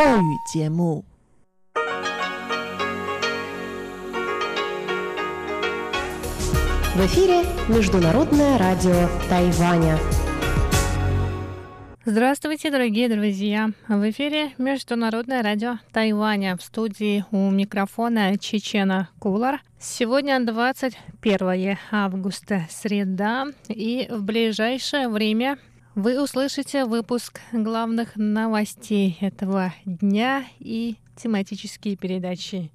В эфире Международное радио Тайваня. Здравствуйте, дорогие друзья! В эфире Международное радио Тайваня. В студии у микрофона Чечена Кулар. Сегодня 21 августа, среда, и в ближайшее время вы услышите выпуск главных новостей этого дня и тематические передачи.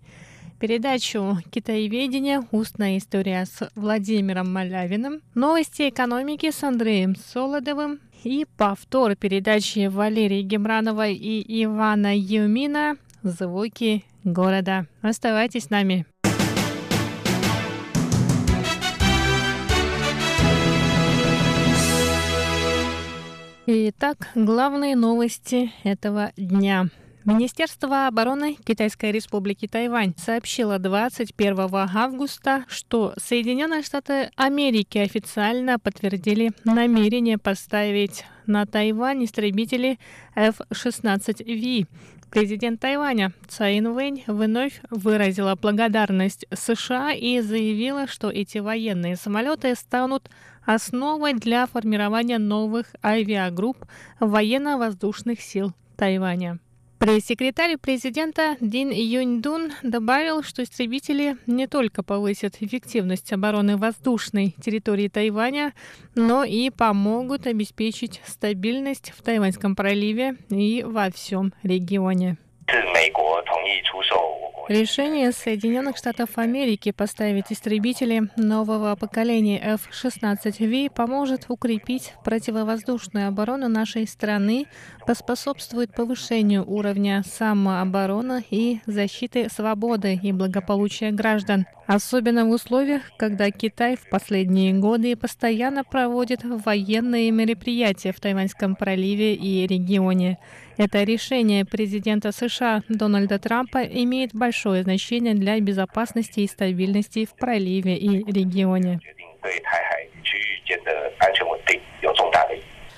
Передачу «Китаеведение. Устная история» с Владимиром Малявиным, новости экономики с Андреем Солодовым и повтор передачи Валерии Гемрановой и Ивана Юмина «Звуки города». Оставайтесь с нами. Итак, главные новости этого дня. Министерство обороны Китайской республики Тайвань сообщило 21 августа, что Соединенные Штаты Америки официально подтвердили намерение поставить на Тайвань истребители F-16V. Президент Тайваня Цай Инвэнь вновь выразила благодарность США и заявила, что эти военные самолеты станут основой для формирования новых авиагрупп военно-воздушных сил Тайваня. Пресс-секретарь президента Дин Юньдун добавил, что истребители не только повысят эффективность обороны воздушной территории Тайваня, но и помогут обеспечить стабильность в Тайваньском проливе и во всем регионе. Решение Соединенных Штатов Америки поставить истребители нового поколения F-16V поможет укрепить противовоздушную оборону нашей страны, поспособствует повышению уровня самообороны и защиты свободы и благополучия граждан, особенно в условиях, когда Китай в последние годы постоянно проводит военные мероприятия в Тайваньском проливе и регионе. Это решение президента США Дональда Трампа имеет большое значение для безопасности и стабильности в проливе и регионе.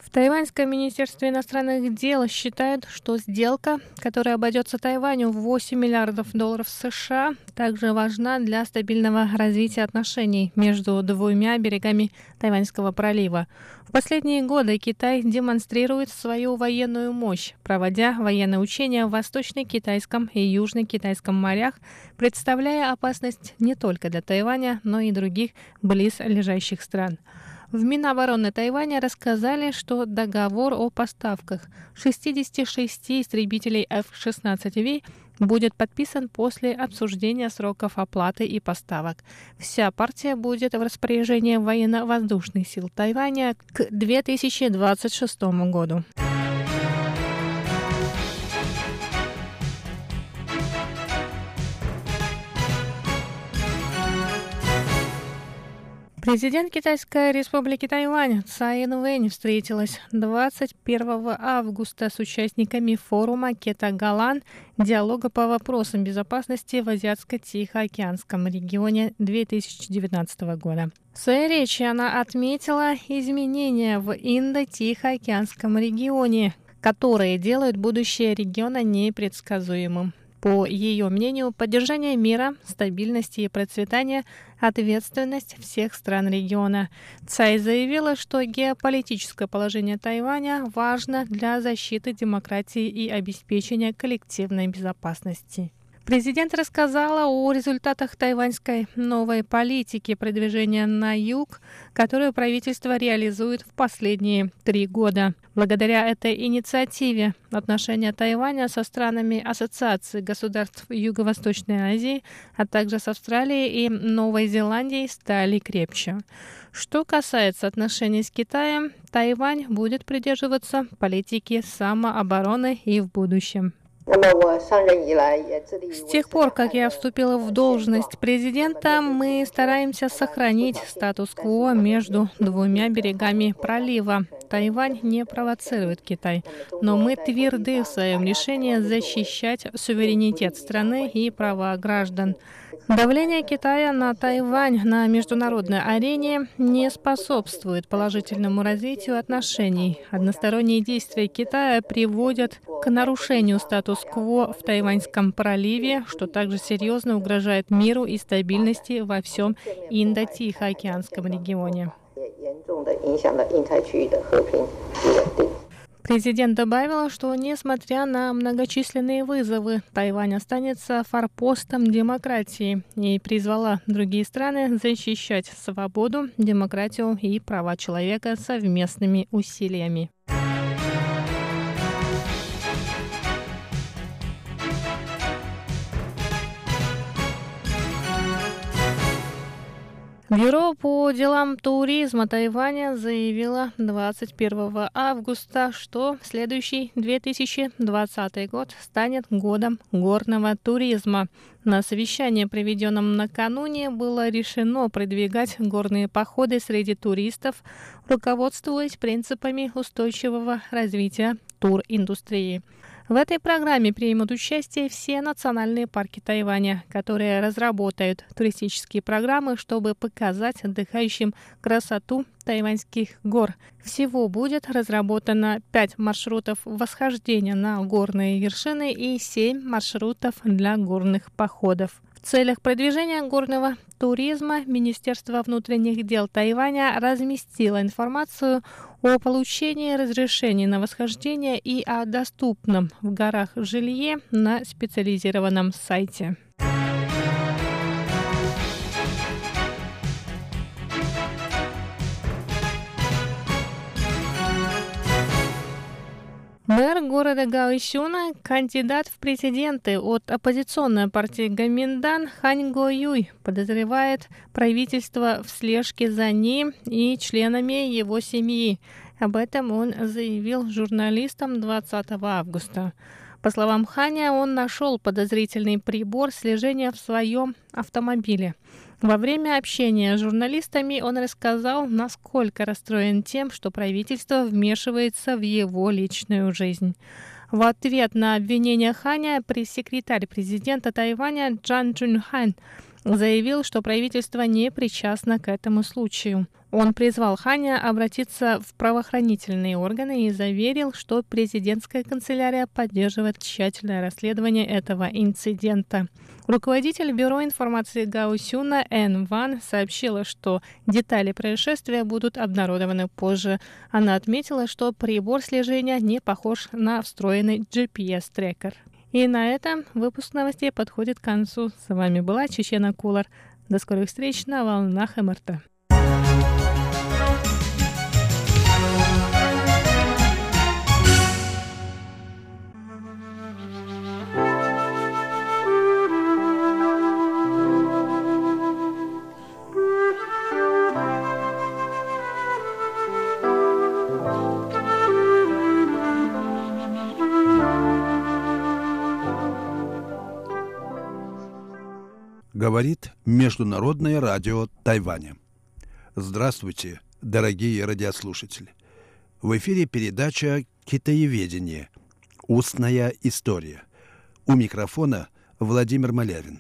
В Тайваньском министерстве иностранных дел считают, что сделка, которая обойдется Тайваню в 8 миллиардов долларов США, также важна для стабильного развития отношений между двумя берегами Тайваньского пролива. В последние годы Китай демонстрирует свою военную мощь, проводя военные учения в Восточно-Китайском и Южно-Китайском морях, представляя опасность не только для Тайваня, но и других близлежащих стран. В Минобороны Тайваня рассказали, что договор о поставках 66 истребителей F-16V будет подписан после обсуждения сроков оплаты и поставок. Вся партия будет в распоряжении военно-воздушных сил Тайваня к 2026 году. Президент Китайской республики Тайвань Цай Инвэнь встретилась 21 августа с участниками форума Кета-Галан диалога по вопросам безопасности в Азиатско-Тихоокеанском регионе 2019 года. В своей речи она отметила изменения в Индо-Тихоокеанском регионе, которые делают будущее региона непредсказуемым. По ее мнению, поддержание мира, стабильности и процветания – ответственность всех стран региона. Цай заявила, что геополитическое положение Тайваня важно для защиты демократии и обеспечения коллективной безопасности. Президент рассказала о результатах тайваньской новой политики продвижения на юг, которую правительство реализует в последние три года. Благодаря этой инициативе отношения Тайваня со странами Ассоциации государств Юго-Восточной Азии, а также с Австралией и Новой Зеландией стали крепче. Что касается отношений с Китаем, Тайвань будет придерживаться политики самообороны и в будущем. С тех пор, как я вступила в должность президента, мы стараемся сохранить статус-кво между двумя берегами пролива. Тайвань не провоцирует Китай, но мы тверды в своем решении защищать суверенитет страны и права граждан. Давление Китая на Тайвань на международной арене не способствует положительному развитию отношений. Односторонние действия Китая приводят к нарушению статус-кво в Тайваньском проливе, что также серьезно угрожает миру и стабильности во всем Индо-Тихоокеанском регионе. Президент добавил, что несмотря на многочисленные вызовы, Тайвань останется форпостом демократии и призвала другие страны защищать свободу, демократию и права человека совместными усилиями. Бюро по делам туризма Тайваня заявило 21 августа, что следующий 2020 год станет годом горного туризма. На совещании, проведенном накануне, было решено продвигать горные походы среди туристов, руководствуясь принципами устойчивого развития туриндустрии. В этой программе примут участие все национальные парки Тайваня, которые разработают туристические программы, чтобы показать отдыхающим красоту тайваньских гор. Всего будет разработано 5 маршрутов восхождения на горные вершины и 7 маршрутов для горных походов. В целях продвижения горного туризма Министерство внутренних дел Тайваня разместило информацию о получении разрешений на восхождение и о доступном в горах жилье на специализированном сайте. Города Гаосюна, кандидат в президенты от оппозиционной партии Гаминдан Хань Го Юй, подозревает правительство в слежке за ним и членами его семьи. Об этом он заявил журналистам 20 августа. По словам Ханя, он нашел подозрительный прибор слежения в своем автомобиле. Во время общения с журналистами он рассказал, насколько расстроен тем, что правительство вмешивается в его личную жизнь. В ответ на обвинение Ханя пресс-секретарь президента Тайваня Джан Чунхан заявил, что правительство не причастно к этому случаю. Он призвал Ханя обратиться в правоохранительные органы и заверил, что президентская канцелярия поддерживает тщательное расследование этого инцидента. Руководитель Бюро информации Гаусюна Эн Ван сообщила, что детали происшествия будут обнародованы позже. Она отметила, что прибор слежения не похож на встроенный GPS-трекер. И на этом выпуск новостей подходит к концу. С вами была Чечена Кулар. До скорых встреч на волнах МРТ. Говорит Международное радио Тайваня. Здравствуйте, дорогие радиослушатели. В эфире передача «Китаеведение. Устная история». У микрофона Владимир Малявин.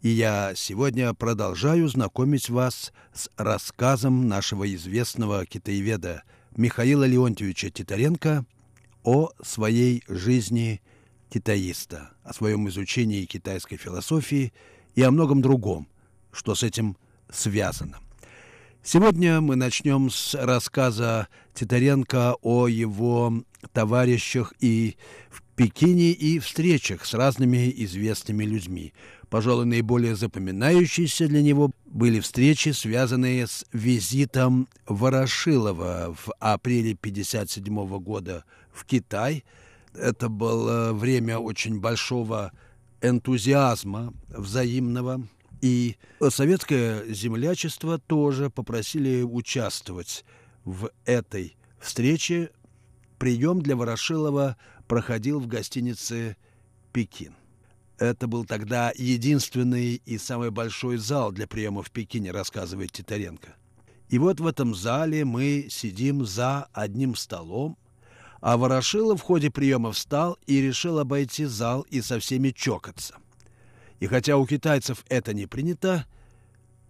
И я сегодня продолжаю знакомить вас с рассказом нашего известного китаеведа Михаила Леонтьевича Титаренко о своей жизни китаиста, о своем изучении китайской философии – и о многом другом, что с этим связано. Сегодня мы начнем с рассказа Титаренко о его товарищах и в Пекине и встречах с разными известными людьми. Пожалуй, наиболее запоминающиеся для него были встречи, связанные с визитом Ворошилова в апреле 1957 года в Китай. Это было время очень большого энтузиазма взаимного. И советское землячество тоже попросили участвовать в этой встрече. Прием для Ворошилова проходил в гостинице «Пекин». Это был тогда единственный и самый большой зал для приема в Пекине, рассказывает Титаренко. И вот в этом зале мы сидим за одним столом, а Ворошилов в ходе приема встал и решил обойти зал и со всеми чокаться. И хотя у китайцев это не принято,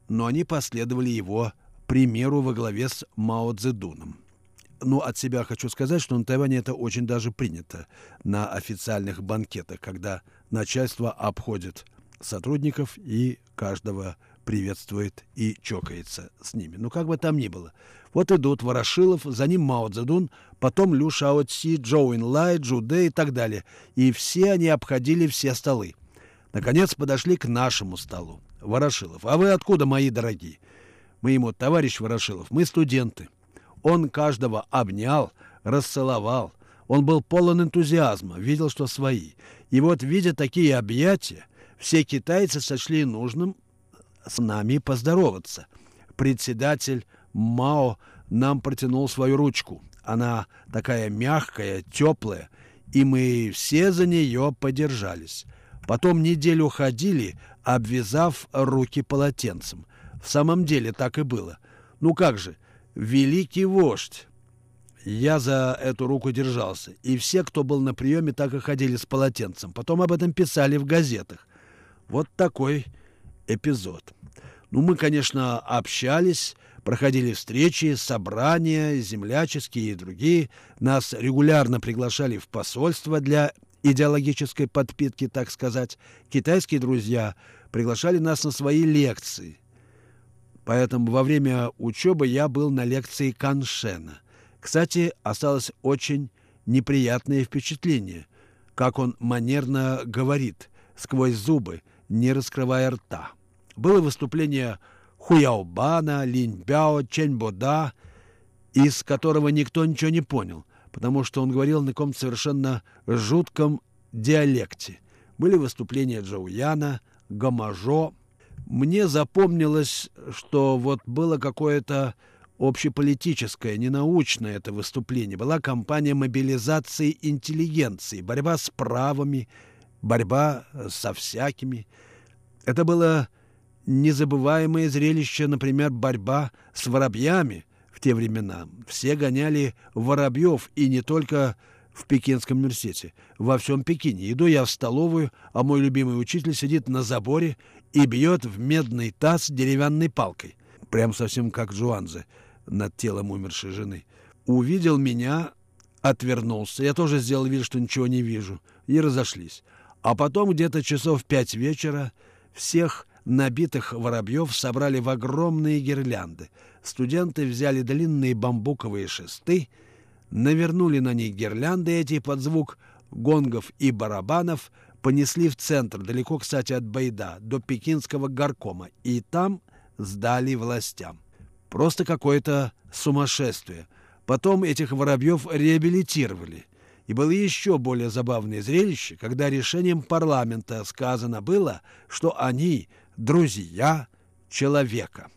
но они последовали его примеру во главе с Мао Цзэдуном. Ну, от себя хочу сказать, что на Тайване это очень даже принято на официальных банкетах, когда начальство обходит сотрудников и каждого приветствует и чокается с ними. Ну, как бы там ни было. Вот идут Ворошилов, за ним Мао Цзэдун, потом Лю Шао Ци, Джоу Инлай, Джуде и так далее. И все они обходили все столы. Наконец подошли к нашему столу. Ворошилов, а вы откуда, мои дорогие? Мы ему, товарищ Ворошилов, мы студенты. Он каждого обнял, расцеловал. Он был полон энтузиазма, видел, что свои. И вот, видя такие объятия, все китайцы сочли нужным с нами поздороваться. Председатель Мао нам протянул свою ручку. Она такая мягкая, теплая, и мы все за нее подержались. Потом неделю ходили, обвязав руки полотенцем. В самом деле так и было. Ну как же, великий вождь. Я за эту руку держался, и все, кто был на приеме, так и ходили с полотенцем. Потом об этом писали в газетах. Вот такой эпизод. Ну, мы, конечно, общались, проходили встречи, собрания, земляческие и другие. Нас регулярно приглашали в посольство для идеологической подпитки, так сказать. Китайские друзья приглашали нас на свои лекции – Поэтому во время учебы я был на лекции Каншена. Кстати, осталось очень неприятное впечатление, как он манерно говорит, сквозь зубы, не раскрывая рта. Было выступление Хуяобана, Линьбяо, Ченьбода, из которого никто ничего не понял, потому что он говорил на каком-то совершенно жутком диалекте. Были выступления Джоуяна, Гамажо, мне запомнилось, что вот было какое-то общеполитическое, ненаучное это выступление. Была кампания мобилизации интеллигенции, борьба с правами, борьба со всякими. Это было незабываемое зрелище, например, борьба с воробьями в те времена. Все гоняли воробьев, и не только в Пекинском университете, во всем Пекине. Иду я в столовую, а мой любимый учитель сидит на заборе и бьет в медный таз деревянной палкой. Прям совсем как Джуанзе над телом умершей жены. Увидел меня, отвернулся. Я тоже сделал вид, что ничего не вижу. И разошлись. А потом где-то часов пять вечера всех набитых воробьев собрали в огромные гирлянды. Студенты взяли длинные бамбуковые шесты, навернули на них гирлянды эти под звук гонгов и барабанов, понесли в центр, далеко, кстати, от Байда, до пекинского горкома, и там сдали властям. Просто какое-то сумасшествие. Потом этих воробьев реабилитировали. И было еще более забавное зрелище, когда решением парламента сказано было, что они друзья человека.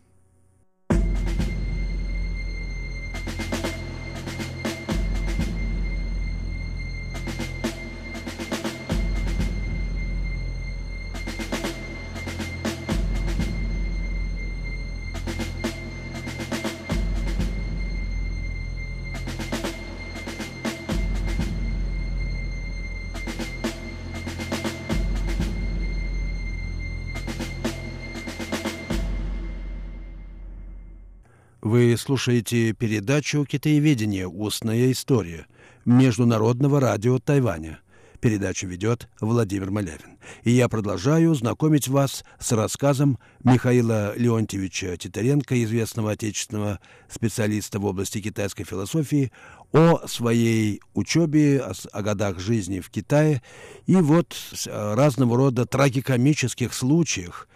Слушаете передачу «Китаеведение. Устная история» Международного радио Тайваня. Передачу ведет Владимир Малявин. И я продолжаю знакомить вас с рассказом Михаила Леонтьевича Титаренко, известного отечественного специалиста в области китайской философии, о своей учебе, о, годах жизни в Китае и вот разного рода трагикомических случаях,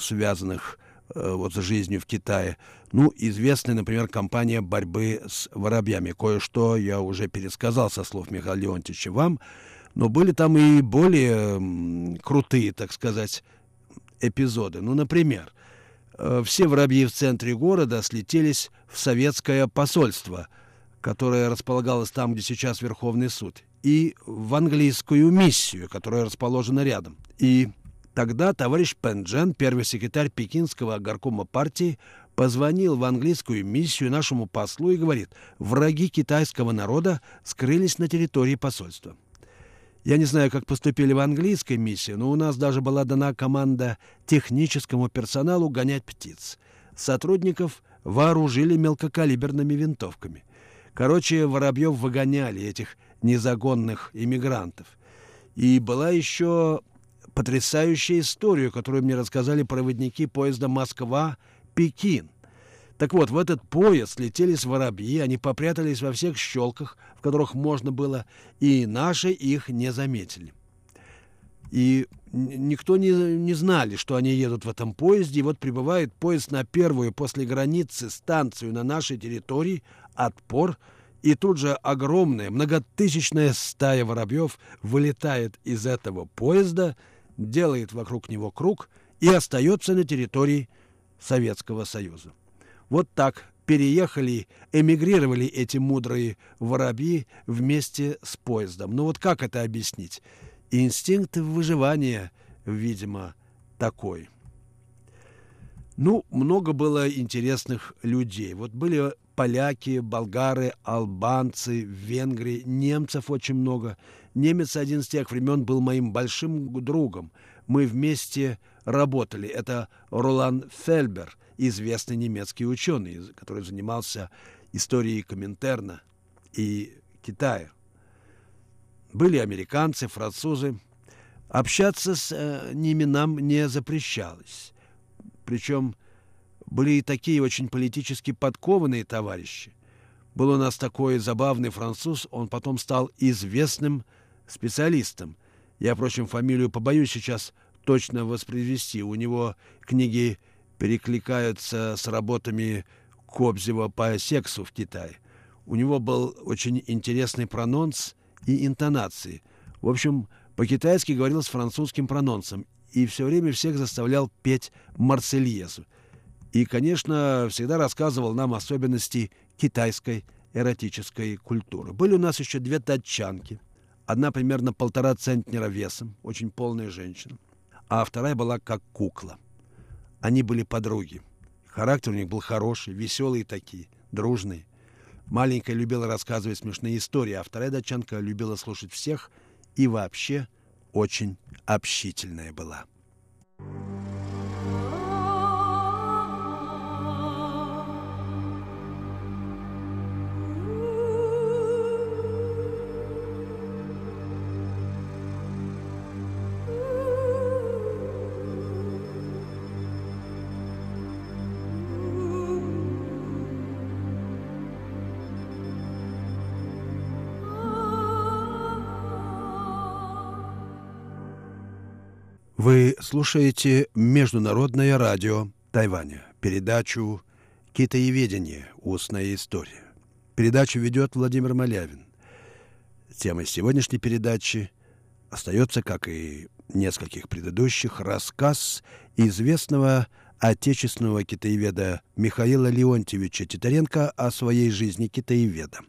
связанных с Э, вот с жизнью в Китае. Ну, известная, например, кампания борьбы с воробьями. Кое-что я уже пересказал со слов Михаила Леонтьевича вам, но были там и более крутые, так сказать, эпизоды. Ну, например, э, все воробьи в центре города слетелись в советское посольство, которое располагалось там, где сейчас Верховный суд, и в английскую миссию, которая расположена рядом. И Тогда товарищ Пенджен, первый секретарь пекинского горкома партии, позвонил в английскую миссию нашему послу и говорит, враги китайского народа скрылись на территории посольства. Я не знаю, как поступили в английской миссии, но у нас даже была дана команда техническому персоналу гонять птиц. Сотрудников вооружили мелкокалиберными винтовками. Короче, Воробьев выгоняли этих незагонных иммигрантов. И была еще потрясающая история, которую мне рассказали проводники поезда Москва-Пекин. Так вот, в этот поезд летелись воробьи, они попрятались во всех щелках, в которых можно было, и наши их не заметили. И никто не, не знали, что они едут в этом поезде. И вот прибывает поезд на первую после границы станцию на нашей территории, отпор, и тут же огромная многотысячная стая воробьев вылетает из этого поезда, делает вокруг него круг и остается на территории Советского Союза. Вот так переехали, эмигрировали эти мудрые воробьи вместе с поездом. Ну вот как это объяснить? Инстинкт выживания, видимо, такой. Ну, много было интересных людей. Вот были поляки, болгары, албанцы, венгры, немцев очень много. Немец один с тех времен был моим большим другом. Мы вместе работали. Это Ролан Фельбер – известный немецкий ученый, который занимался историей Коминтерна и Китая. Были американцы, французы. Общаться с э, ними нам не запрещалось. Причем были и такие очень политически подкованные товарищи. Был у нас такой забавный француз, он потом стал известным специалистом. Я, впрочем, фамилию побоюсь сейчас точно воспроизвести. У него книги перекликаются с работами Кобзева по сексу в Китае. У него был очень интересный прононс и интонации. В общем, по-китайски говорил с французским прононсом и все время всех заставлял петь «Марсельезу». И, конечно, всегда рассказывал нам особенности китайской эротической культуры. Были у нас еще две датчанки. Одна примерно полтора центнера весом, очень полная женщина, а вторая была как кукла – они были подруги. Характер у них был хороший, веселые такие, дружные. Маленькая любила рассказывать смешные истории, а вторая датчанка любила слушать всех и вообще очень общительная была. Слушаете Международное радио Тайваня, передачу «Китаеведение. Устная история». Передачу ведет Владимир Малявин. Тема сегодняшней передачи остается, как и нескольких предыдущих, рассказ известного отечественного китаеведа Михаила Леонтьевича Титаренко о своей жизни китаеведа.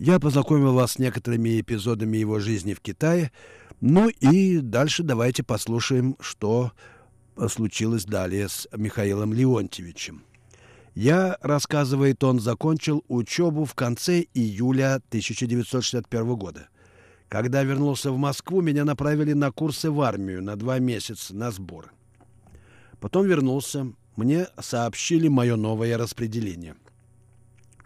Я познакомил вас с некоторыми эпизодами его жизни в Китае – ну и дальше давайте послушаем, что случилось далее с Михаилом Леонтьевичем. Я, рассказывает он, закончил учебу в конце июля 1961 года. Когда вернулся в Москву, меня направили на курсы в армию на два месяца на сбор. Потом вернулся, мне сообщили мое новое распределение.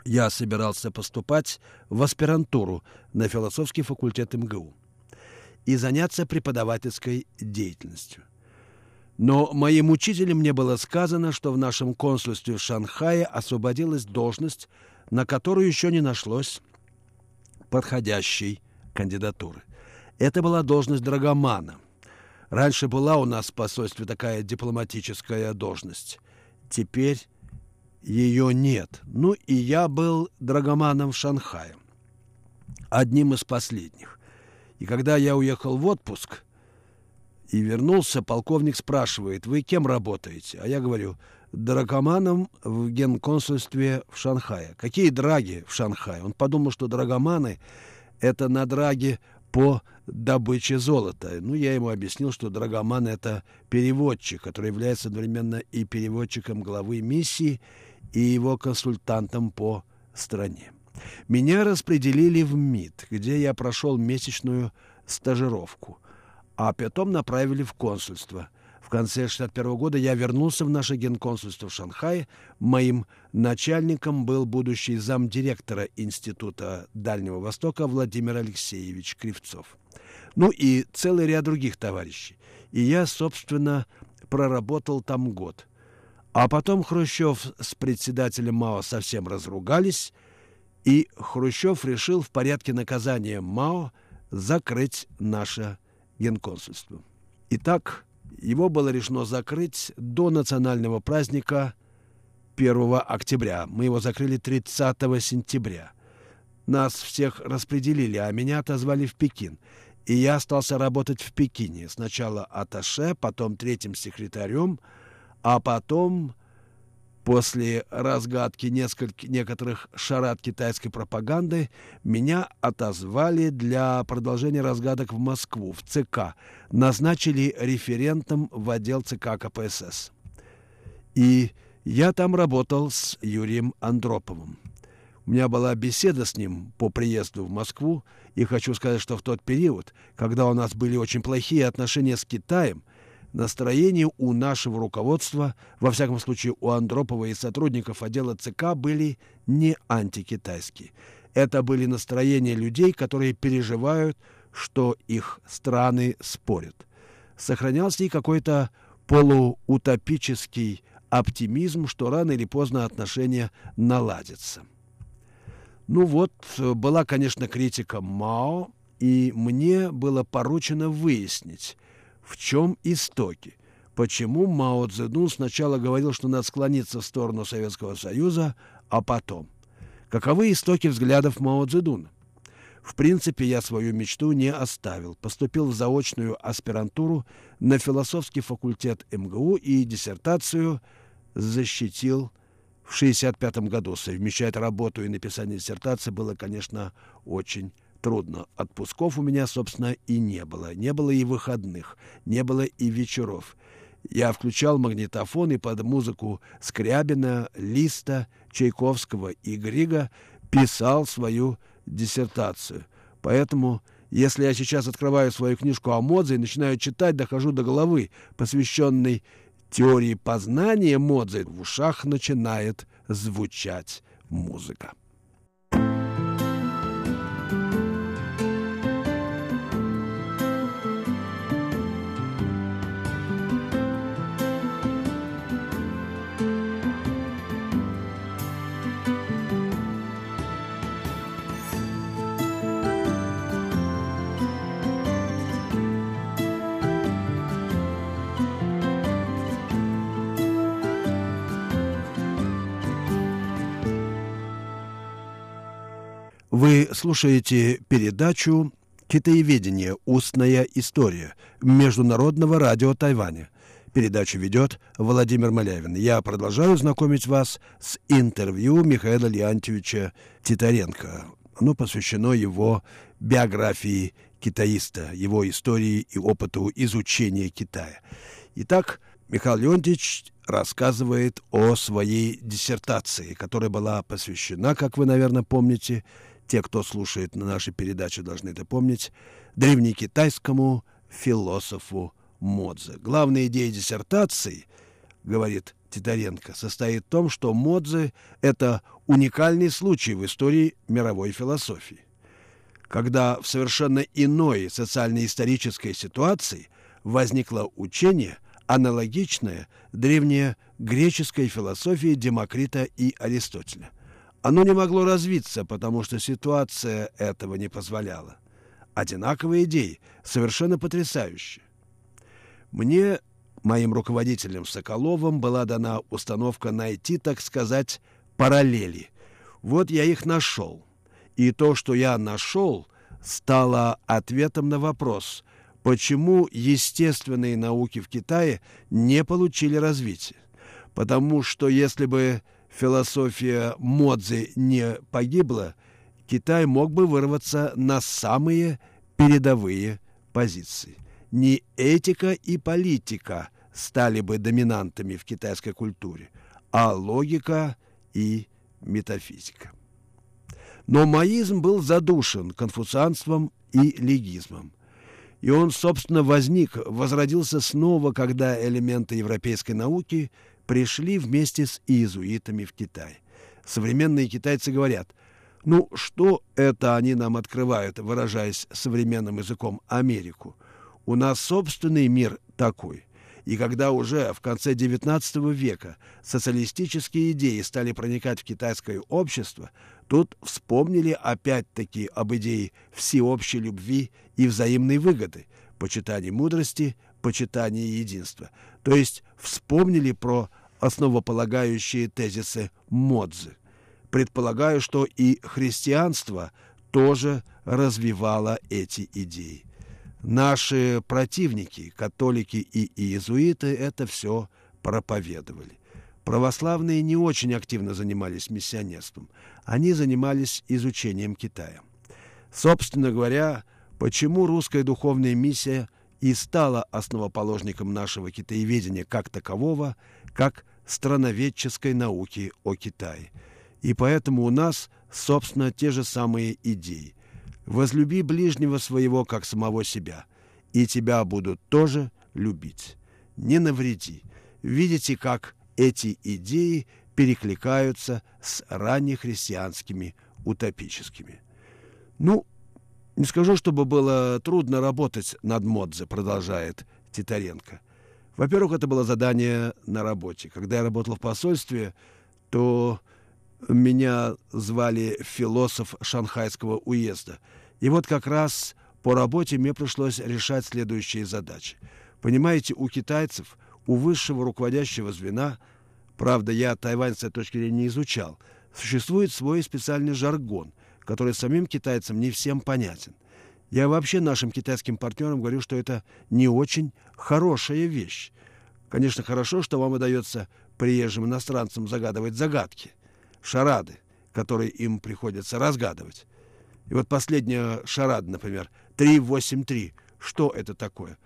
Я собирался поступать в аспирантуру на философский факультет МГУ и заняться преподавательской деятельностью. Но моим учителем мне было сказано, что в нашем консульстве в Шанхае освободилась должность, на которую еще не нашлось подходящей кандидатуры. Это была должность драгомана. Раньше была у нас в посольстве такая дипломатическая должность. Теперь ее нет. Ну и я был драгоманом в Шанхае. Одним из последних. И когда я уехал в отпуск и вернулся, полковник спрашивает, вы кем работаете? А я говорю, драгоманом в генконсульстве в Шанхае. Какие драги в Шанхае? Он подумал, что драгоманы – это на драге по добычи золота. Ну, я ему объяснил, что Драгоман — это переводчик, который является одновременно и переводчиком главы миссии, и его консультантом по стране. Меня распределили в МИД, где я прошел месячную стажировку, а потом направили в консульство — конце 1961 года я вернулся в наше генконсульство в Шанхае. Моим начальником был будущий замдиректора Института Дальнего Востока Владимир Алексеевич Кривцов. Ну и целый ряд других товарищей. И я, собственно, проработал там год. А потом Хрущев с председателем Мао совсем разругались, и Хрущев решил в порядке наказания Мао закрыть наше генконсульство. Итак, его было решено закрыть до национального праздника 1 октября. Мы его закрыли 30 сентября. Нас всех распределили, а меня отозвали в Пекин. И я остался работать в Пекине. Сначала аташе, потом третьим секретарем, а потом После разгадки нескольких, некоторых шарат китайской пропаганды меня отозвали для продолжения разгадок в Москву, в ЦК. Назначили референтом в отдел ЦК КПСС. И я там работал с Юрием Андроповым. У меня была беседа с ним по приезду в Москву, и хочу сказать, что в тот период, когда у нас были очень плохие отношения с Китаем, Настроения у нашего руководства, во всяком случае у Андропова и сотрудников отдела ЦК, были не антикитайские. Это были настроения людей, которые переживают, что их страны спорят. Сохранялся и какой-то полуутопический оптимизм, что рано или поздно отношения наладятся. Ну вот, была, конечно, критика Мао, и мне было поручено выяснить, в чем истоки? Почему Мао Цзэдун сначала говорил, что надо склониться в сторону Советского Союза, а потом? Каковы истоки взглядов Мао Цзэдуна? В принципе, я свою мечту не оставил. Поступил в заочную аспирантуру на философский факультет МГУ и диссертацию защитил в 1965 году. Совмещать работу и написание диссертации было, конечно, очень трудно. Отпусков у меня, собственно, и не было. Не было и выходных, не было и вечеров. Я включал магнитофон и под музыку Скрябина, Листа, Чайковского и Грига писал свою диссертацию. Поэтому, если я сейчас открываю свою книжку о Модзе и начинаю читать, дохожу до головы, посвященной теории познания Модзе, в ушах начинает звучать музыка. Вы слушаете передачу «Китаеведение. Устная история» Международного радио Тайваня. Передачу ведет Владимир Малявин. Я продолжаю знакомить вас с интервью Михаила Леонтьевича Титаренко. Оно посвящено его биографии китаиста, его истории и опыту изучения Китая. Итак, Михаил Леонтьевич рассказывает о своей диссертации, которая была посвящена, как вы, наверное, помните, те, кто слушает на нашей передаче, должны это помнить, древнекитайскому философу Модзе. Главная идея диссертации, говорит Титаренко, состоит в том, что Модзе – это уникальный случай в истории мировой философии. Когда в совершенно иной социально-исторической ситуации возникло учение, аналогичное древнегреческой философии Демокрита и Аристотеля – оно не могло развиться, потому что ситуация этого не позволяла. Одинаковые идеи, совершенно потрясающие. Мне, моим руководителем Соколовым, была дана установка найти, так сказать, параллели. Вот я их нашел. И то, что я нашел, стало ответом на вопрос, почему естественные науки в Китае не получили развития. Потому что если бы философия Модзи не погибла, Китай мог бы вырваться на самые передовые позиции. Не этика и политика стали бы доминантами в китайской культуре, а логика и метафизика. Но маизм был задушен конфуцианством и легизмом. И он, собственно, возник, возродился снова, когда элементы европейской науки пришли вместе с иезуитами в Китай. Современные китайцы говорят, ну что это они нам открывают, выражаясь современным языком, Америку? У нас собственный мир такой – и когда уже в конце XIX века социалистические идеи стали проникать в китайское общество, тут вспомнили опять-таки об идее всеобщей любви и взаимной выгоды, почитании мудрости, почитании единства. То есть вспомнили про основополагающие тезисы Модзы. Предполагаю, что и христианство тоже развивало эти идеи. Наши противники, католики и иезуиты, это все проповедовали. Православные не очень активно занимались миссионерством. Они занимались изучением Китая. Собственно говоря, почему русская духовная миссия и стала основоположником нашего китаеведения как такового, как страноведческой науки о Китае. И поэтому у нас, собственно, те же самые идеи – Возлюби ближнего своего, как самого себя, и тебя будут тоже любить. Не навреди. Видите, как эти идеи перекликаются с раннехристианскими утопическими. Ну, не скажу, чтобы было трудно работать над Модзе, продолжает Титаренко. Во-первых, это было задание на работе. Когда я работал в посольстве, то меня звали философ Шанхайского уезда. И вот как раз по работе мне пришлось решать следующие задачи. Понимаете, у китайцев, у высшего руководящего звена, правда, я Тайвань с этой точки зрения не изучал, существует свой специальный жаргон, который самим китайцам не всем понятен. Я вообще нашим китайским партнерам говорю, что это не очень хорошая вещь. Конечно, хорошо, что вам удается приезжим иностранцам загадывать загадки – шарады, которые им приходится разгадывать. И вот последняя шарада, например, 383. Что это такое?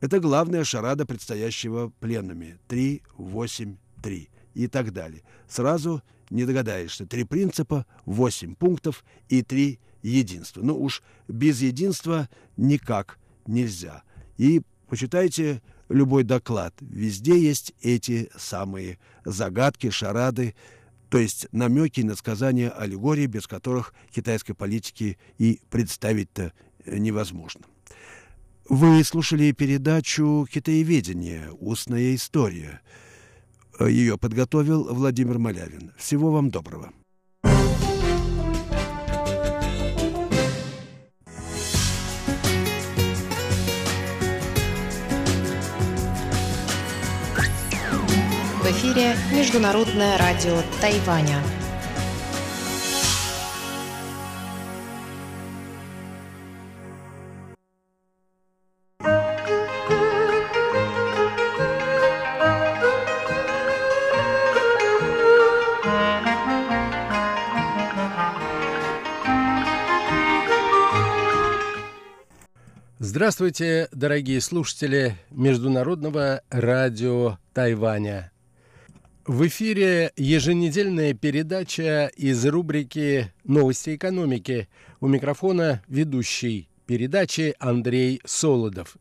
Это главная шарада предстоящего пленными. 383 и так далее. Сразу не догадаешься. Три принципа, восемь пунктов и три единства. Ну уж без единства никак нельзя. И почитайте любой доклад. Везде есть эти самые загадки, шарады, то есть намеки на сказания аллегории, без которых китайской политики и представить-то невозможно. Вы слушали передачу «Китаеведение. Устная история». Ее подготовил Владимир Малявин. Всего вам доброго. Эфире Международное радио Тайваня. Здравствуйте, дорогие слушатели Международного радио Тайваня. В эфире еженедельная передача из рубрики «Новости экономики». У микрофона ведущий передачи Андрей Солодов.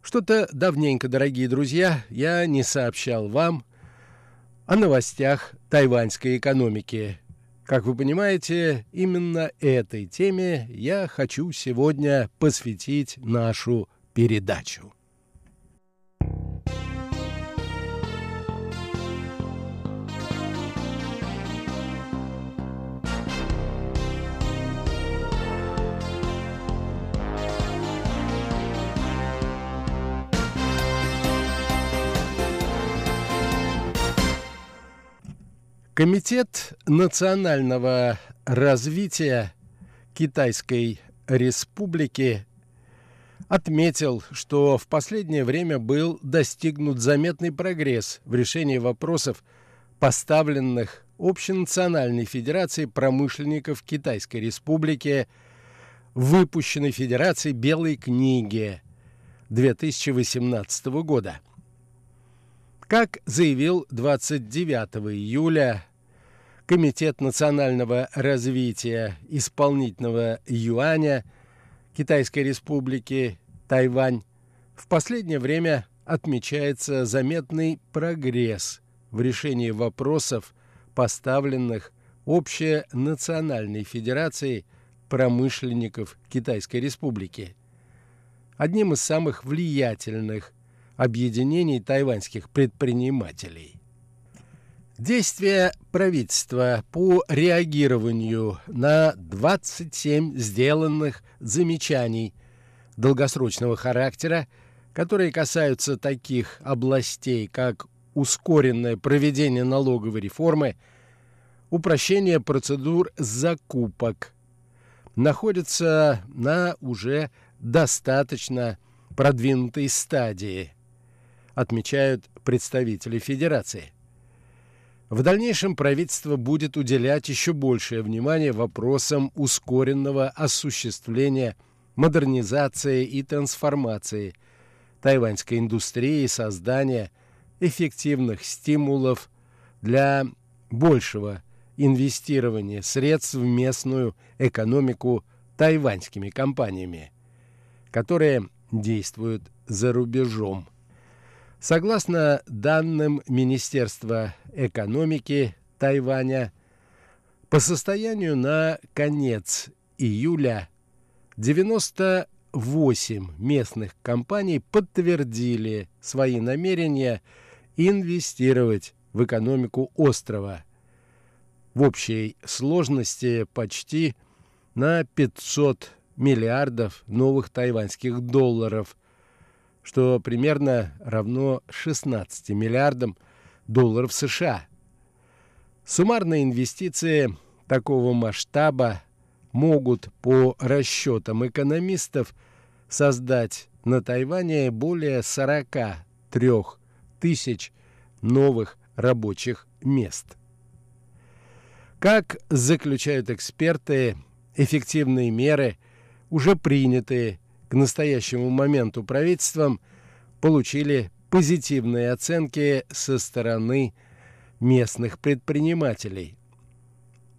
Что-то давненько, дорогие друзья, я не сообщал вам о новостях тайваньской экономики. Как вы понимаете, именно этой теме я хочу сегодня посвятить нашу передачу. Комитет национального развития Китайской Республики отметил, что в последнее время был достигнут заметный прогресс в решении вопросов, поставленных Общенациональной Федерацией промышленников Китайской Республики выпущенной Федерацией Белой книги 2018 года. Как заявил 29 июля Комитет национального развития исполнительного юаня Китайской республики Тайвань, в последнее время отмечается заметный прогресс в решении вопросов, поставленных Общенациональной Федерацией промышленников Китайской Республики. Одним из самых влиятельных объединений тайваньских предпринимателей. Действия правительства по реагированию на 27 сделанных замечаний долгосрочного характера, которые касаются таких областей, как ускоренное проведение налоговой реформы, упрощение процедур закупок, находятся на уже достаточно продвинутой стадии, отмечают представители Федерации. В дальнейшем правительство будет уделять еще большее внимание вопросам ускоренного осуществления модернизации и трансформации тайваньской индустрии и создания эффективных стимулов для большего инвестирования средств в местную экономику тайваньскими компаниями, которые действуют за рубежом. Согласно данным Министерства экономики Тайваня, по состоянию на конец июля 98 местных компаний подтвердили свои намерения инвестировать в экономику острова. В общей сложности почти на 500 миллиардов новых тайваньских долларов – что примерно равно 16 миллиардам долларов США. Суммарные инвестиции такого масштаба могут по расчетам экономистов создать на Тайване более 43 тысяч новых рабочих мест. Как заключают эксперты, эффективные меры, уже принятые к настоящему моменту правительством получили позитивные оценки со стороны местных предпринимателей.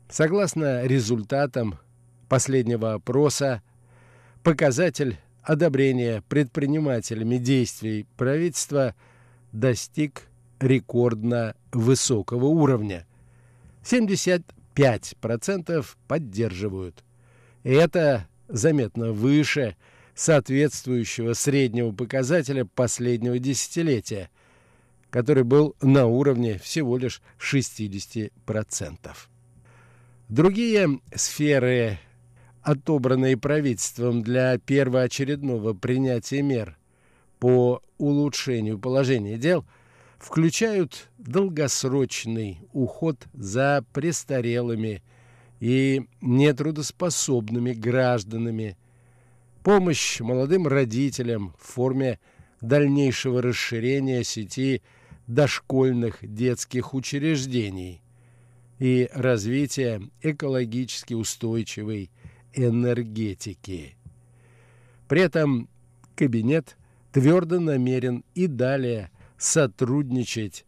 Согласно результатам последнего опроса, показатель одобрения предпринимателями действий правительства достиг рекордно высокого уровня. 75% поддерживают. Это заметно выше – соответствующего среднего показателя последнего десятилетия, который был на уровне всего лишь 60%. Другие сферы, отобранные правительством для первоочередного принятия мер по улучшению положения дел, включают долгосрочный уход за престарелыми и нетрудоспособными гражданами – помощь молодым родителям в форме дальнейшего расширения сети дошкольных детских учреждений и развития экологически устойчивой энергетики. При этом кабинет твердо намерен и далее сотрудничать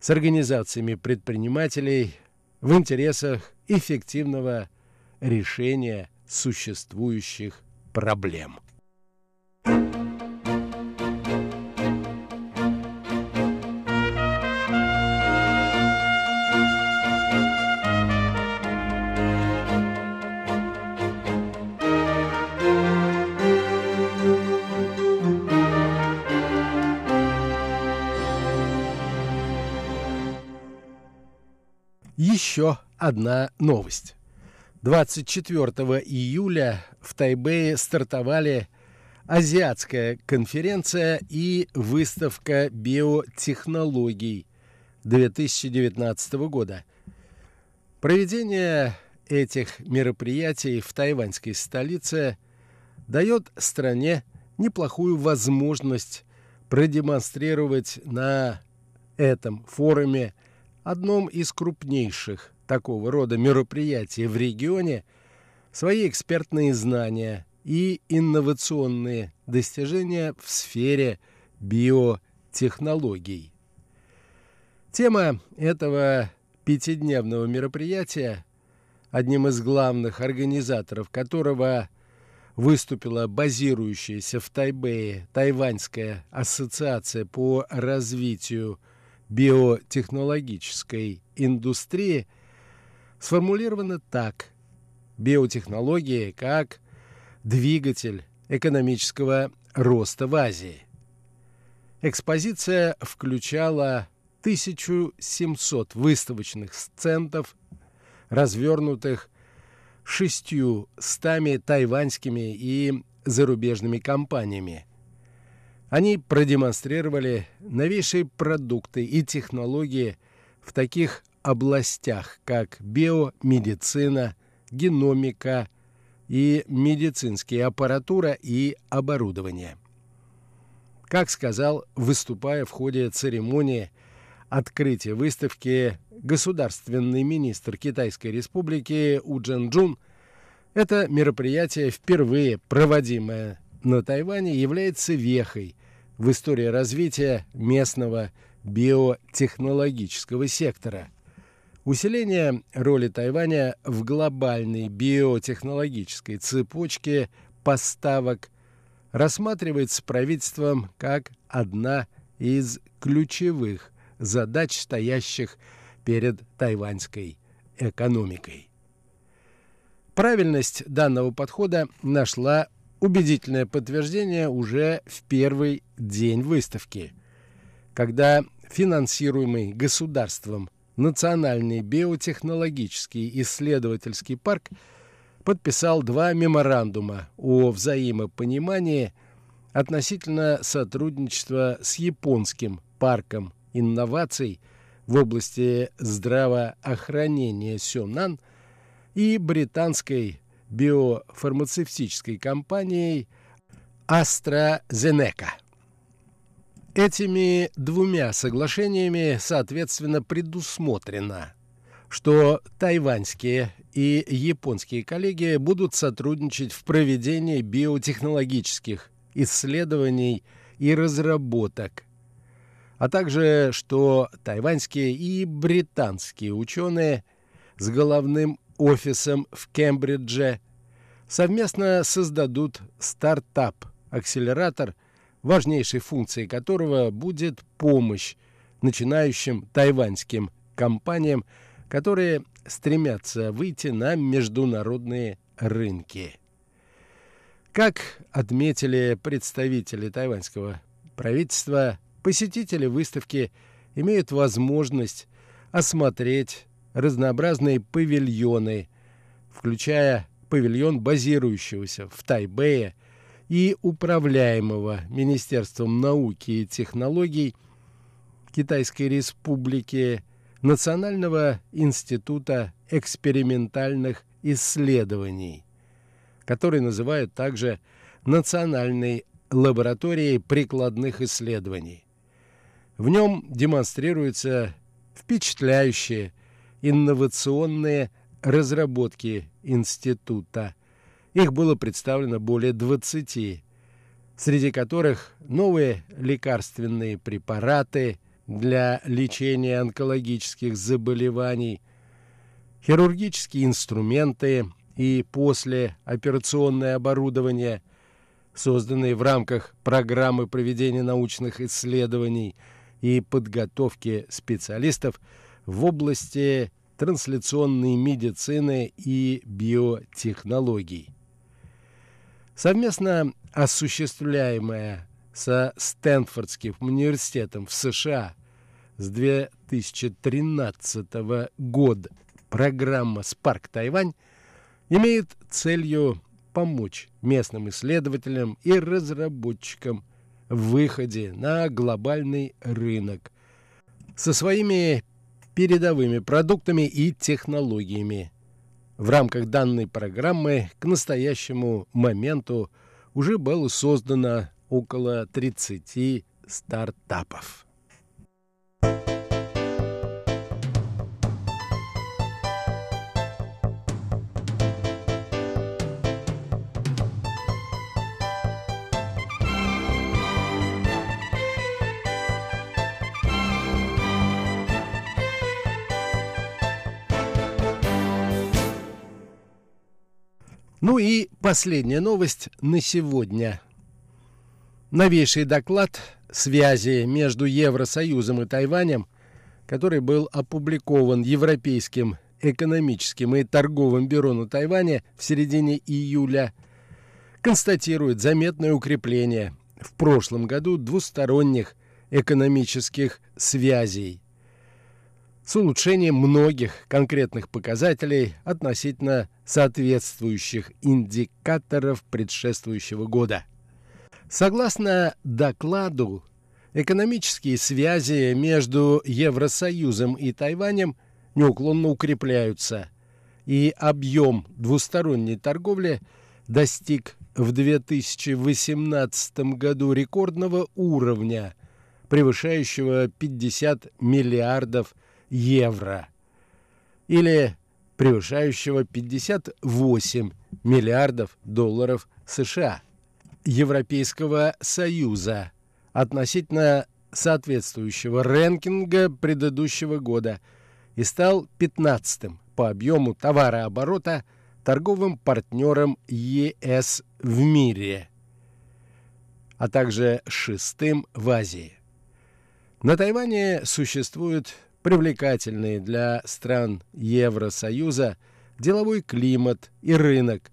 с организациями предпринимателей в интересах эффективного решения существующих проблем. Еще одна новость. 24 июля в Тайбэе стартовали Азиатская конференция и выставка биотехнологий 2019 года. Проведение этих мероприятий в тайваньской столице дает стране неплохую возможность продемонстрировать на этом форуме одном из крупнейших такого рода мероприятий в регионе свои экспертные знания и инновационные достижения в сфере биотехнологий. Тема этого пятидневного мероприятия, одним из главных организаторов которого выступила базирующаяся в Тайбэе Тайваньская ассоциация по развитию биотехнологической индустрии, сформулирована так. Биотехнологии как двигатель экономического роста в Азии. Экспозиция включала 1700 выставочных стендов, развернутых шестью стами тайваньскими и зарубежными компаниями. Они продемонстрировали новейшие продукты и технологии в таких областях, как биомедицина, геномика и медицинские аппаратура и оборудование. Как сказал, выступая в ходе церемонии открытия выставки государственный министр Китайской республики У Джун, это мероприятие, впервые проводимое на Тайване, является вехой в истории развития местного биотехнологического сектора. Усиление роли Тайваня в глобальной биотехнологической цепочке поставок рассматривается правительством как одна из ключевых задач, стоящих перед тайваньской экономикой. Правильность данного подхода нашла убедительное подтверждение уже в первый день выставки, когда финансируемый государством Национальный биотехнологический исследовательский парк подписал два меморандума о взаимопонимании относительно сотрудничества с японским парком инноваций – в области здравоохранения Сёнан и британской биофармацевтической компанией AstraZeneca. Этими двумя соглашениями, соответственно, предусмотрено, что тайваньские и японские коллеги будут сотрудничать в проведении биотехнологических исследований и разработок а также что тайваньские и британские ученые с головным офисом в Кембридже совместно создадут стартап-акселератор, важнейшей функцией которого будет помощь начинающим тайваньским компаниям, которые стремятся выйти на международные рынки. Как отметили представители тайваньского правительства, посетители выставки имеют возможность осмотреть разнообразные павильоны, включая павильон базирующегося в Тайбэе и управляемого Министерством науки и технологий Китайской Республики Национального института экспериментальных исследований, который называют также Национальной лабораторией прикладных исследований. В нем демонстрируются впечатляющие инновационные разработки института. Их было представлено более 20, среди которых новые лекарственные препараты для лечения онкологических заболеваний, хирургические инструменты и послеоперационное оборудование, созданные в рамках программы проведения научных исследований – и подготовки специалистов в области трансляционной медицины и биотехнологий. Совместно осуществляемая со Стэнфордским университетом в США с 2013 года программа «Спарк Тайвань» имеет целью помочь местным исследователям и разработчикам выходе на глобальный рынок со своими передовыми продуктами и технологиями. В рамках данной программы к настоящему моменту уже было создано около 30 стартапов. Ну и последняя новость на сегодня. Новейший доклад связи между Евросоюзом и Тайванем, который был опубликован Европейским экономическим и торговым бюро на Тайване в середине июля, констатирует заметное укрепление в прошлом году двусторонних экономических связей с улучшением многих конкретных показателей относительно соответствующих индикаторов предшествующего года. Согласно докладу, экономические связи между Евросоюзом и Тайванем неуклонно укрепляются, и объем двусторонней торговли достиг в 2018 году рекордного уровня, превышающего 50 миллиардов евро или превышающего 58 миллиардов долларов США Европейского Союза относительно соответствующего рэнкинга предыдущего года и стал 15-м по объему товарооборота торговым партнером ЕС в мире, а также шестым в Азии. На Тайване существует привлекательный для стран Евросоюза деловой климат и рынок,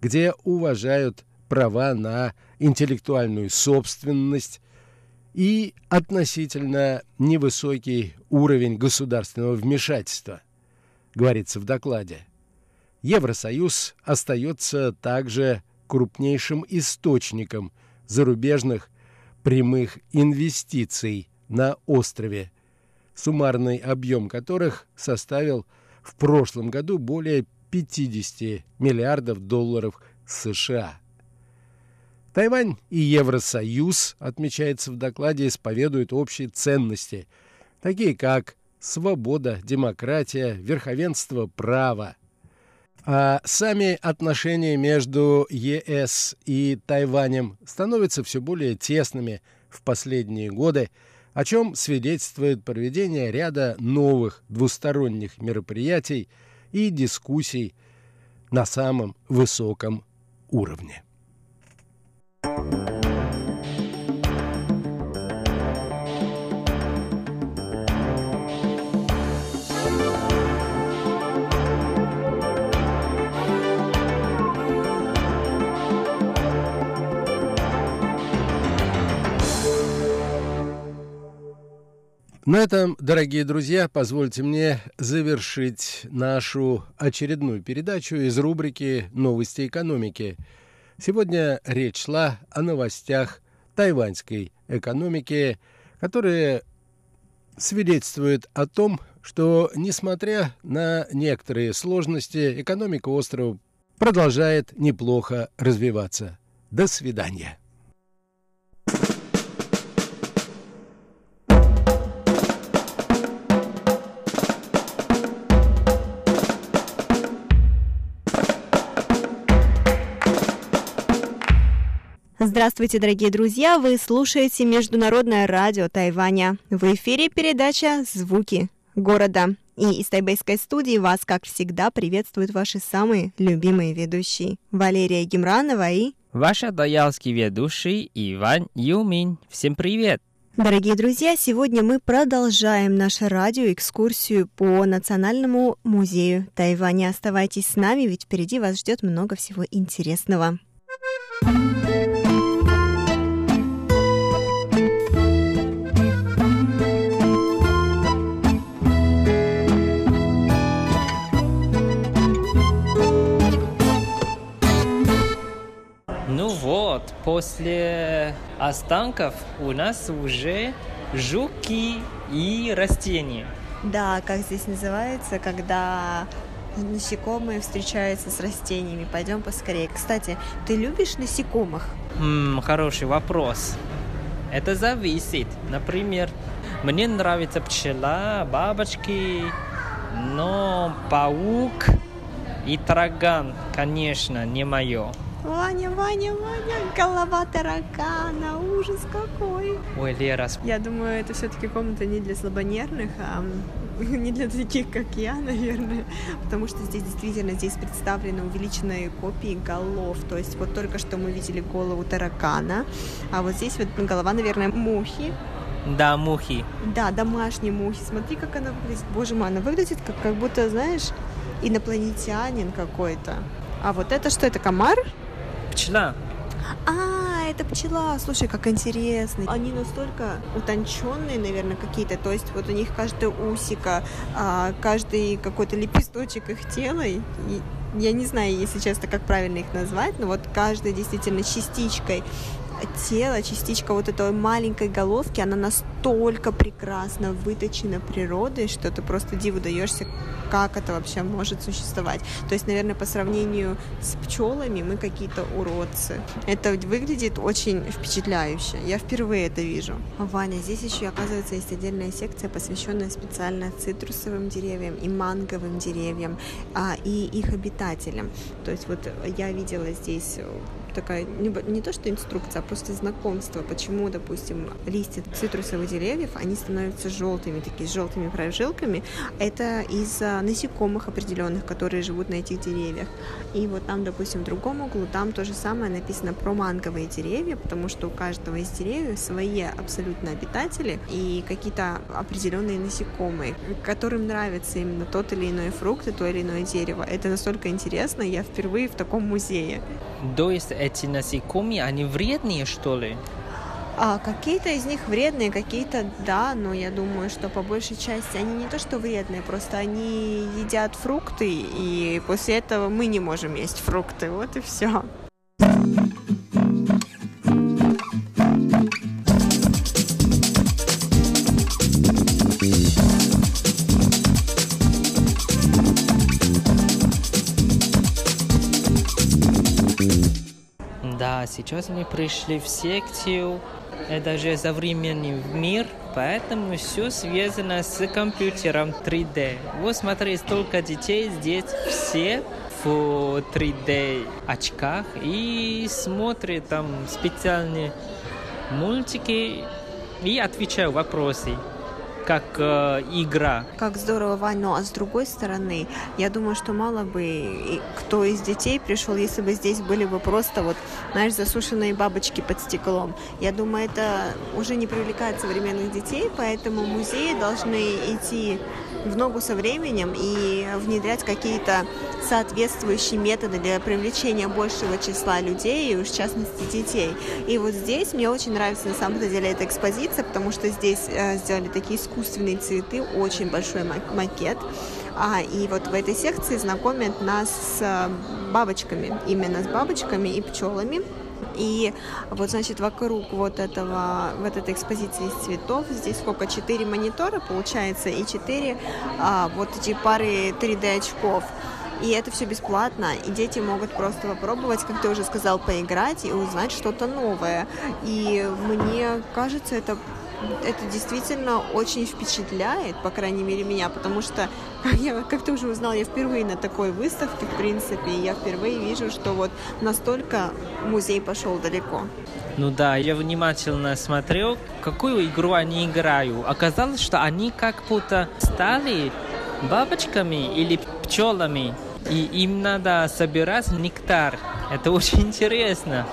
где уважают права на интеллектуальную собственность и относительно невысокий уровень государственного вмешательства, говорится в докладе. Евросоюз остается также крупнейшим источником зарубежных прямых инвестиций на острове суммарный объем которых составил в прошлом году более 50 миллиардов долларов США. Тайвань и Евросоюз, отмечается в докладе, исповедуют общие ценности, такие как свобода, демократия, верховенство права. А сами отношения между ЕС и Тайванем становятся все более тесными в последние годы, о чем свидетельствует проведение ряда новых двусторонних мероприятий и дискуссий на самом высоком уровне. На этом, дорогие друзья, позвольте мне завершить нашу очередную передачу из рубрики «Новости экономики». Сегодня речь шла о новостях тайваньской экономики, которые свидетельствуют о том, что, несмотря на некоторые сложности, экономика острова продолжает неплохо развиваться. До свидания. Здравствуйте, дорогие друзья! Вы слушаете Международное радио Тайваня. В эфире передача «Звуки города». И из тайбэйской студии вас, как всегда, приветствуют ваши самые любимые ведущие. Валерия Гемранова и... Ваша даялский ведущий Иван Юмин. Всем привет! Дорогие друзья, сегодня мы продолжаем нашу радиоэкскурсию по Национальному музею Тайваня. Оставайтесь с нами, ведь впереди вас ждет много всего интересного. Вот, после останков у нас уже жуки и растения. Да, как здесь называется, когда насекомые встречаются с растениями. Пойдем поскорее. Кстати, ты любишь насекомых? М, хороший вопрос. Это зависит. Например, мне нравится пчела, бабочки, но паук и тараган, конечно, не мое. Ваня, Ваня, Ваня, голова таракана, ужас какой. Ой, Лера, Я думаю, это все-таки комната не для слабонервных, а не для таких, как я, наверное, потому что здесь действительно здесь представлены увеличенные копии голов. То есть вот только что мы видели голову таракана, а вот здесь вот голова, наверное, мухи. да, мухи. Да, домашние мухи. Смотри, как она выглядит. Боже мой, она выглядит как, как будто, знаешь, инопланетянин какой-то. А вот это что, это комар? Пчела. А, это пчела. Слушай, как интересно. Они настолько утонченные, наверное, какие-то. То есть вот у них каждое усико, а, каждый какой-то лепесточек их тела. И я не знаю, если честно, как правильно их назвать, но вот каждой действительно частичкой тела, частичка вот этой маленькой головки, она настолько прекрасно выточена природой, что ты просто диву даешься, как это вообще может существовать. То есть, наверное, по сравнению с пчелами мы какие-то уродцы. Это выглядит очень впечатляюще. Я впервые это вижу. Ваня, здесь еще, оказывается, есть отдельная секция, посвященная специально цитрусовым деревьям и манговым деревьям а, и их обитателям. То есть вот я видела здесь такая не, не то что инструкция, а просто знакомство, почему, допустим, листья цитрусовых деревьев, они становятся желтыми, такие с желтыми прожилками. Это из-за насекомых определенных, которые живут на этих деревьях. И вот там, допустим, в другом углу, там то же самое написано про манговые деревья, потому что у каждого из деревьев свои абсолютно обитатели и какие-то определенные насекомые, которым нравится именно тот или иной фрукт и то или иное дерево. Это настолько интересно, я впервые в таком музее. То есть эти насекомые, они вредные, что ли? А какие-то из них вредные, какие-то да, но я думаю, что по большей части они не то что вредные, просто они едят фрукты, и после этого мы не можем есть фрукты. Вот и все. Сейчас мы пришли в секцию, это же современный мир, поэтому все связано с компьютером 3D. Вот смотри, столько детей здесь, все в 3D очках и смотрят там специальные мультики и отвечают вопросы как э, игра. Как здорово, Вань, ну а с другой стороны, я думаю, что мало бы кто из детей пришел, если бы здесь были бы просто вот, знаешь, засушенные бабочки под стеклом. Я думаю, это уже не привлекает современных детей, поэтому музеи должны идти в ногу со временем и внедрять какие-то соответствующие методы для привлечения большего числа людей, и в частности детей. И вот здесь мне очень нравится на самом деле эта экспозиция, потому что здесь э, сделали такие искусственные цветы, очень большой макет. А, и вот в этой секции знакомят нас с э, бабочками, именно с бабочками и пчелами. И вот, значит, вокруг вот этого, вот этой экспозиции из цветов, здесь сколько, четыре монитора получается и четыре а, вот эти пары 3D очков. И это все бесплатно, и дети могут просто попробовать, как ты уже сказал, поиграть и узнать что-то новое. И мне кажется, это это действительно очень впечатляет, по крайней мере, меня, потому что, я, как ты уже узнал, я впервые на такой выставке, в принципе, и я впервые вижу, что вот настолько музей пошел далеко. Ну да, я внимательно смотрел, какую игру они играют. Оказалось, что они как будто стали бабочками или пчелами, и им надо собирать нектар. Это очень интересно.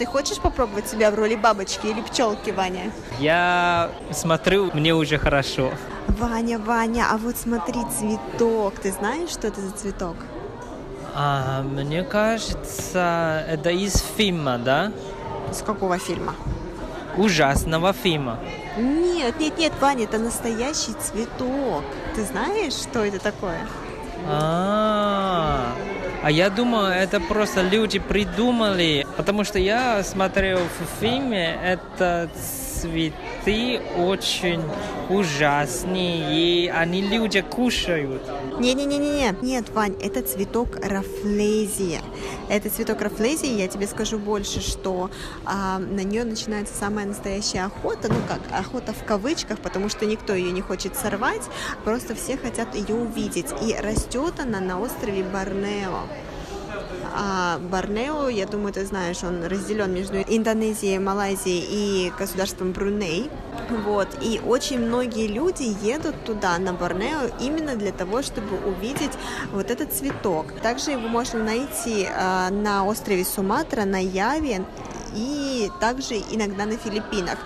Ты хочешь попробовать себя в роли бабочки или пчелки, Ваня? Я смотрю, мне уже хорошо. Ваня, Ваня, а вот смотри, цветок. Ты знаешь, что это за цветок? А, мне кажется, это из фильма, да? Из какого фильма? Ужасного фильма. Нет, нет, нет, Ваня, это настоящий цветок. Ты знаешь, что это такое? А, а я думаю, это просто люди придумали, потому что я смотрел в фильме, это цветы очень ужасные, и они люди кушают. Не-не-не-не, нет, Вань, это цветок рафлезия. Это цветок рафлезии, я тебе скажу больше, что а, на нее начинается самая настоящая охота, ну как, охота в кавычках, потому что никто ее не хочет сорвать, просто все хотят ее увидеть. И растет она на острове Борнео. А Борнео, я думаю, ты знаешь, он разделен между Индонезией, Малайзией и государством Бруней. Вот. И очень многие люди едут туда, на Борнео, именно для того, чтобы увидеть вот этот цветок. Также его можно найти э, на острове Суматра, на Яве и также иногда на Филиппинах.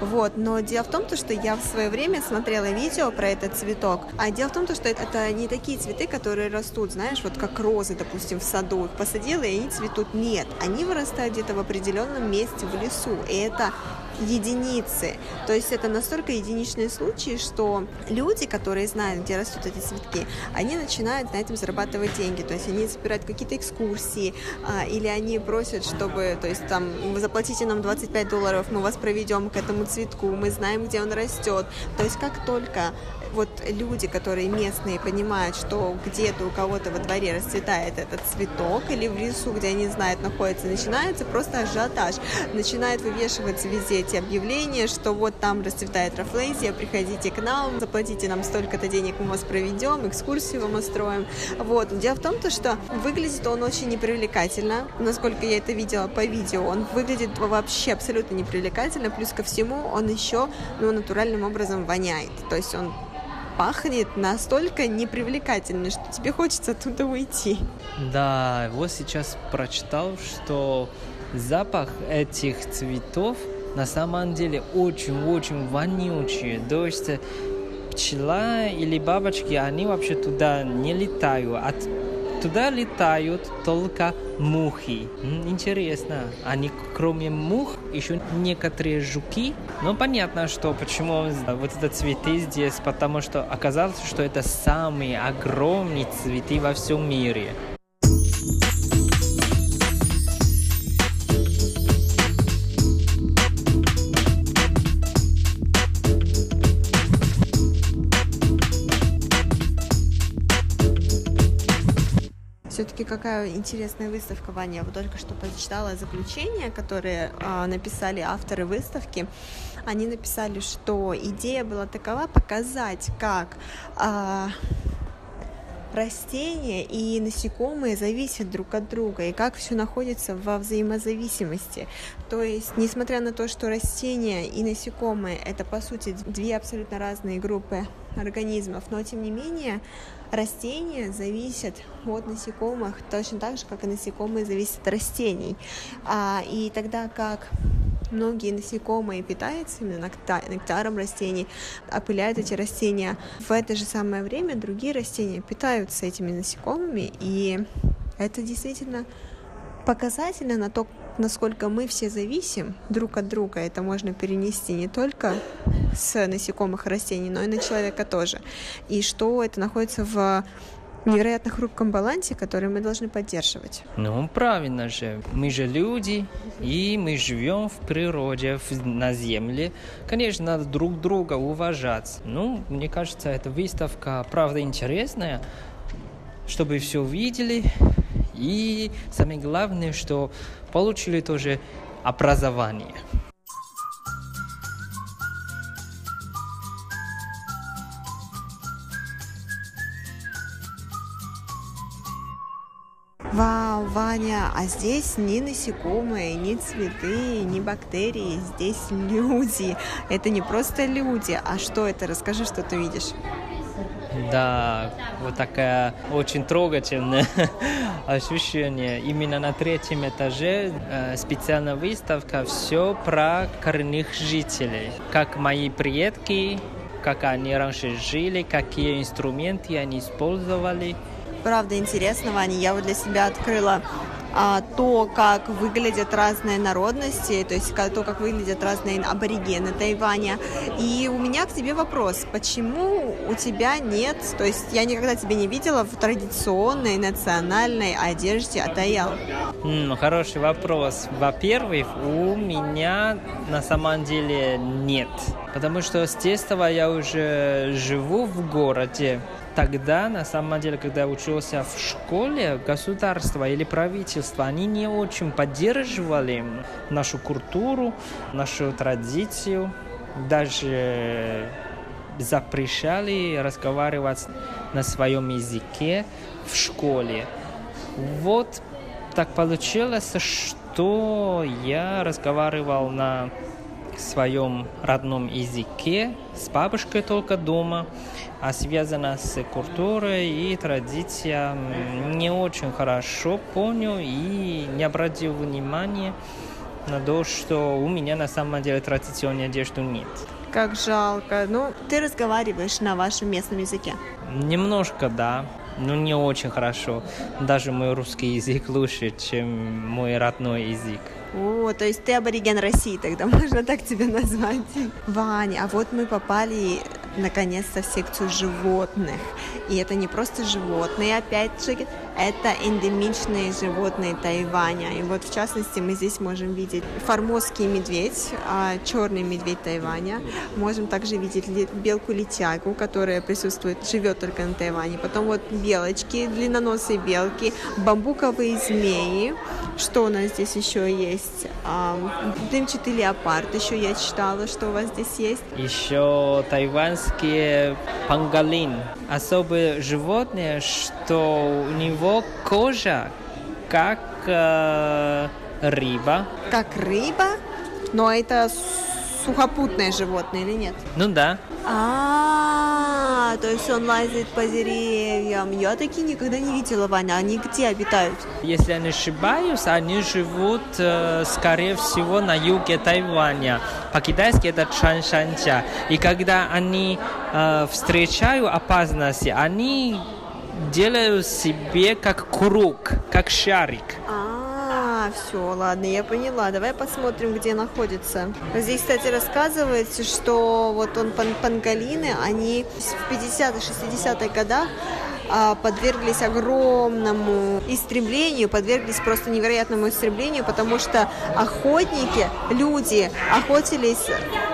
Вот. Но дело в том, что я в свое время смотрела видео про этот цветок, а дело в том, что это не такие цветы, которые растут, знаешь, вот как розы, допустим, в саду. Их посадила, и они цветут. Нет, они вырастают где-то в определенном месте в лесу, и это единицы. То есть это настолько единичные случаи, что люди, которые знают, где растут эти цветки, они начинают на этом зарабатывать деньги. То есть они собирают какие-то экскурсии, а, или они просят, чтобы, то есть там, вы заплатите нам 25 долларов, мы вас проведем к этому цветку, мы знаем, где он растет. То есть как только вот люди, которые местные, понимают, что где-то у кого-то во дворе расцветает этот цветок, или в лесу, где они знают, находится, начинается просто ажиотаж. Начинают вывешиваться везде эти объявления, что вот там расцветает рафлезия, приходите к нам, заплатите нам столько-то денег, мы вас проведем, экскурсию вам устроим. Вот. Дело в том, то, что выглядит он очень непривлекательно, насколько я это видела по видео, он выглядит вообще абсолютно непривлекательно, плюс ко всему он еще ну, натуральным образом воняет. То есть он пахнет настолько непривлекательно, что тебе хочется оттуда уйти. Да, вот сейчас прочитал, что запах этих цветов на самом деле очень-очень вонючий. То есть пчела или бабочки, они вообще туда не летают. От Туда летают только мухи. Интересно, они кроме мух еще некоторые жуки. Но понятно, что почему вот это цветы здесь, потому что оказалось, что это самые огромные цветы во всем мире. Какая интересная выставка, Ваня. Я вот только что прочитала заключение, которые э, написали авторы выставки. Они написали, что идея была такова показать, как э, растения и насекомые зависят друг от друга, и как все находится во взаимозависимости. То есть, несмотря на то, что растения и насекомые — это, по сути, две абсолютно разные группы организмов, но, тем не менее, растения зависят от насекомых точно так же, как и насекомые зависят от растений. А, и тогда как многие насекомые питаются именно нектаром растений, опыляют эти растения. В это же самое время другие растения питаются этими насекомыми, и это действительно показательно на то, насколько мы все зависим друг от друга. Это можно перенести не только с насекомых растений, но и на человека тоже. И что это находится в невероятно хрупком балансе, который мы должны поддерживать. Ну, правильно же. Мы же люди, и мы живем в природе, на земле. Конечно, надо друг друга уважать. Ну, мне кажется, эта выставка, правда, интересная, чтобы все увидели. И самое главное, что получили тоже образование. Ваня, а здесь ни насекомые, ни цветы, ни бактерии, здесь люди. Это не просто люди, а что это? Расскажи, что ты видишь. Да, вот такая очень трогательная ощущение. Именно на третьем этаже э, специальная выставка «Все про коренных жителей». Как мои предки, как они раньше жили, какие инструменты они использовали – правда интересно, Ваня. Я вот для себя открыла а, то, как выглядят разные народности, то есть то, как выглядят разные аборигены Тайваня. И у меня к тебе вопрос, почему у тебя нет, то есть я никогда тебя не видела в традиционной национальной одежде Атаял? Mm, хороший вопрос. Во-первых, у меня на самом деле нет, потому что с детства я уже живу в городе, тогда, на самом деле, когда я учился в школе, государство или правительство, они не очень поддерживали нашу культуру, нашу традицию, даже запрещали разговаривать на своем языке в школе. Вот так получилось, что я разговаривал на своем родном языке с бабушкой только дома, а связано с культурой и традициями не очень хорошо понял и не обратил внимания на то, что у меня на самом деле традиционной одежды нет. Как жалко. Ну, ты разговариваешь на вашем местном языке? Немножко, да. Но не очень хорошо. Даже мой русский язык лучше, чем мой родной язык. О, то есть ты абориген России, тогда можно так тебя назвать. Ваня, а вот мы попали наконец-то в секцию животных. И это не просто животные, опять же, это эндемичные животные Тайваня. И вот в частности мы здесь можем видеть формозский медведь, а черный медведь Тайваня. Можем также видеть белку-летягу, которая присутствует, живет только на Тайване. Потом вот белочки, длинноносые белки, бамбуковые змеи. Что у нас здесь еще есть? А, дымчатый леопард еще я читала, что у вас здесь есть. Еще тайванские пангалин. Особые животные, что у него кожа как э, рыба. Как рыба? Но это сухопутное животное или нет? Ну да. А, то есть он лазит по деревьям. Я такие никогда не видела, Ваня. Они где обитают? Если я не ошибаюсь, они живут, э, скорее всего, на юге Тайваня. По-китайски это Чаншанча. И когда они э, встречают опасности, они делают себе как круг, как шарик. А, все, ладно, я поняла. Давай посмотрим, где находится. Здесь, кстати, рассказывается, что вот он пан панголины, они в 50-х, 60-х годах подверглись огромному истреблению, подверглись просто невероятному истреблению, потому что охотники, люди охотились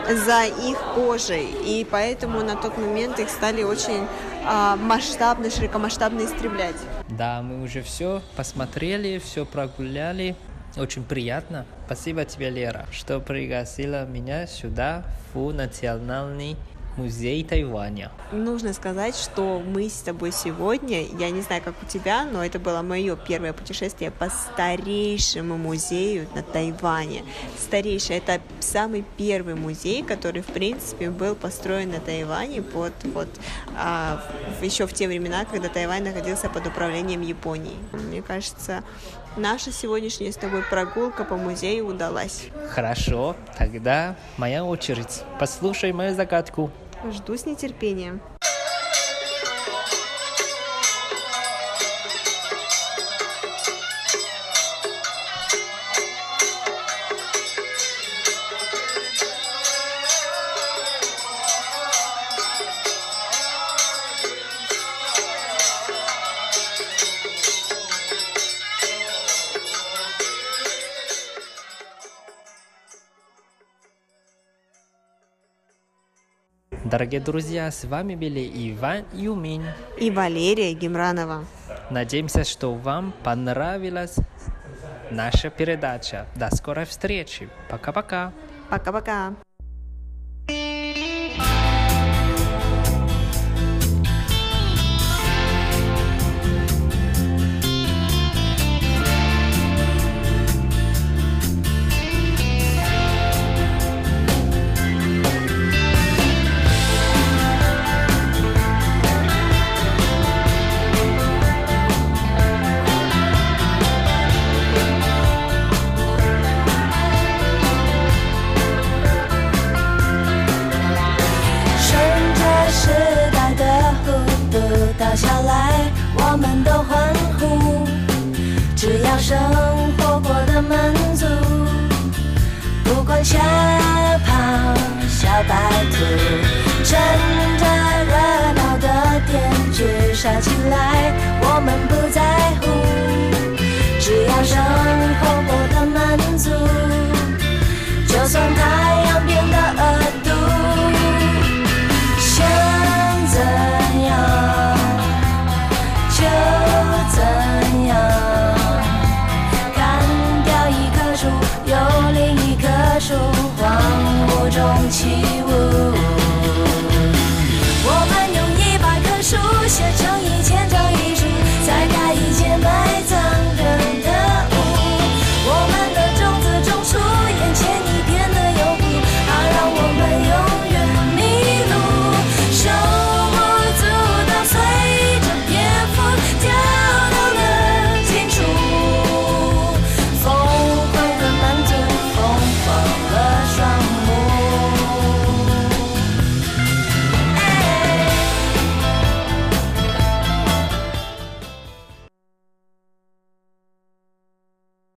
за их кожей, и поэтому на тот момент их стали очень а, масштабно, широкомасштабно истреблять. Да, мы уже все посмотрели, все прогуляли. Очень приятно. Спасибо тебе, Лера, что пригласила меня сюда, в Национальный музей Тайваня. Нужно сказать, что мы с тобой сегодня, я не знаю, как у тебя, но это было мое первое путешествие по старейшему музею на Тайване. Старейший, это самый первый музей, который, в принципе, был построен на Тайване под, вот, а, еще в те времена, когда Тайвань находился под управлением Японии. Мне кажется, наша сегодняшняя с тобой прогулка по музею удалась. Хорошо, тогда моя очередь. Послушай мою загадку. Жду с нетерпением. Дорогие друзья, с вами были Иван Юмин и Валерия Гемранова. Надеемся, что вам понравилась наша передача. До скорой встречи. Пока-пока. Пока-пока.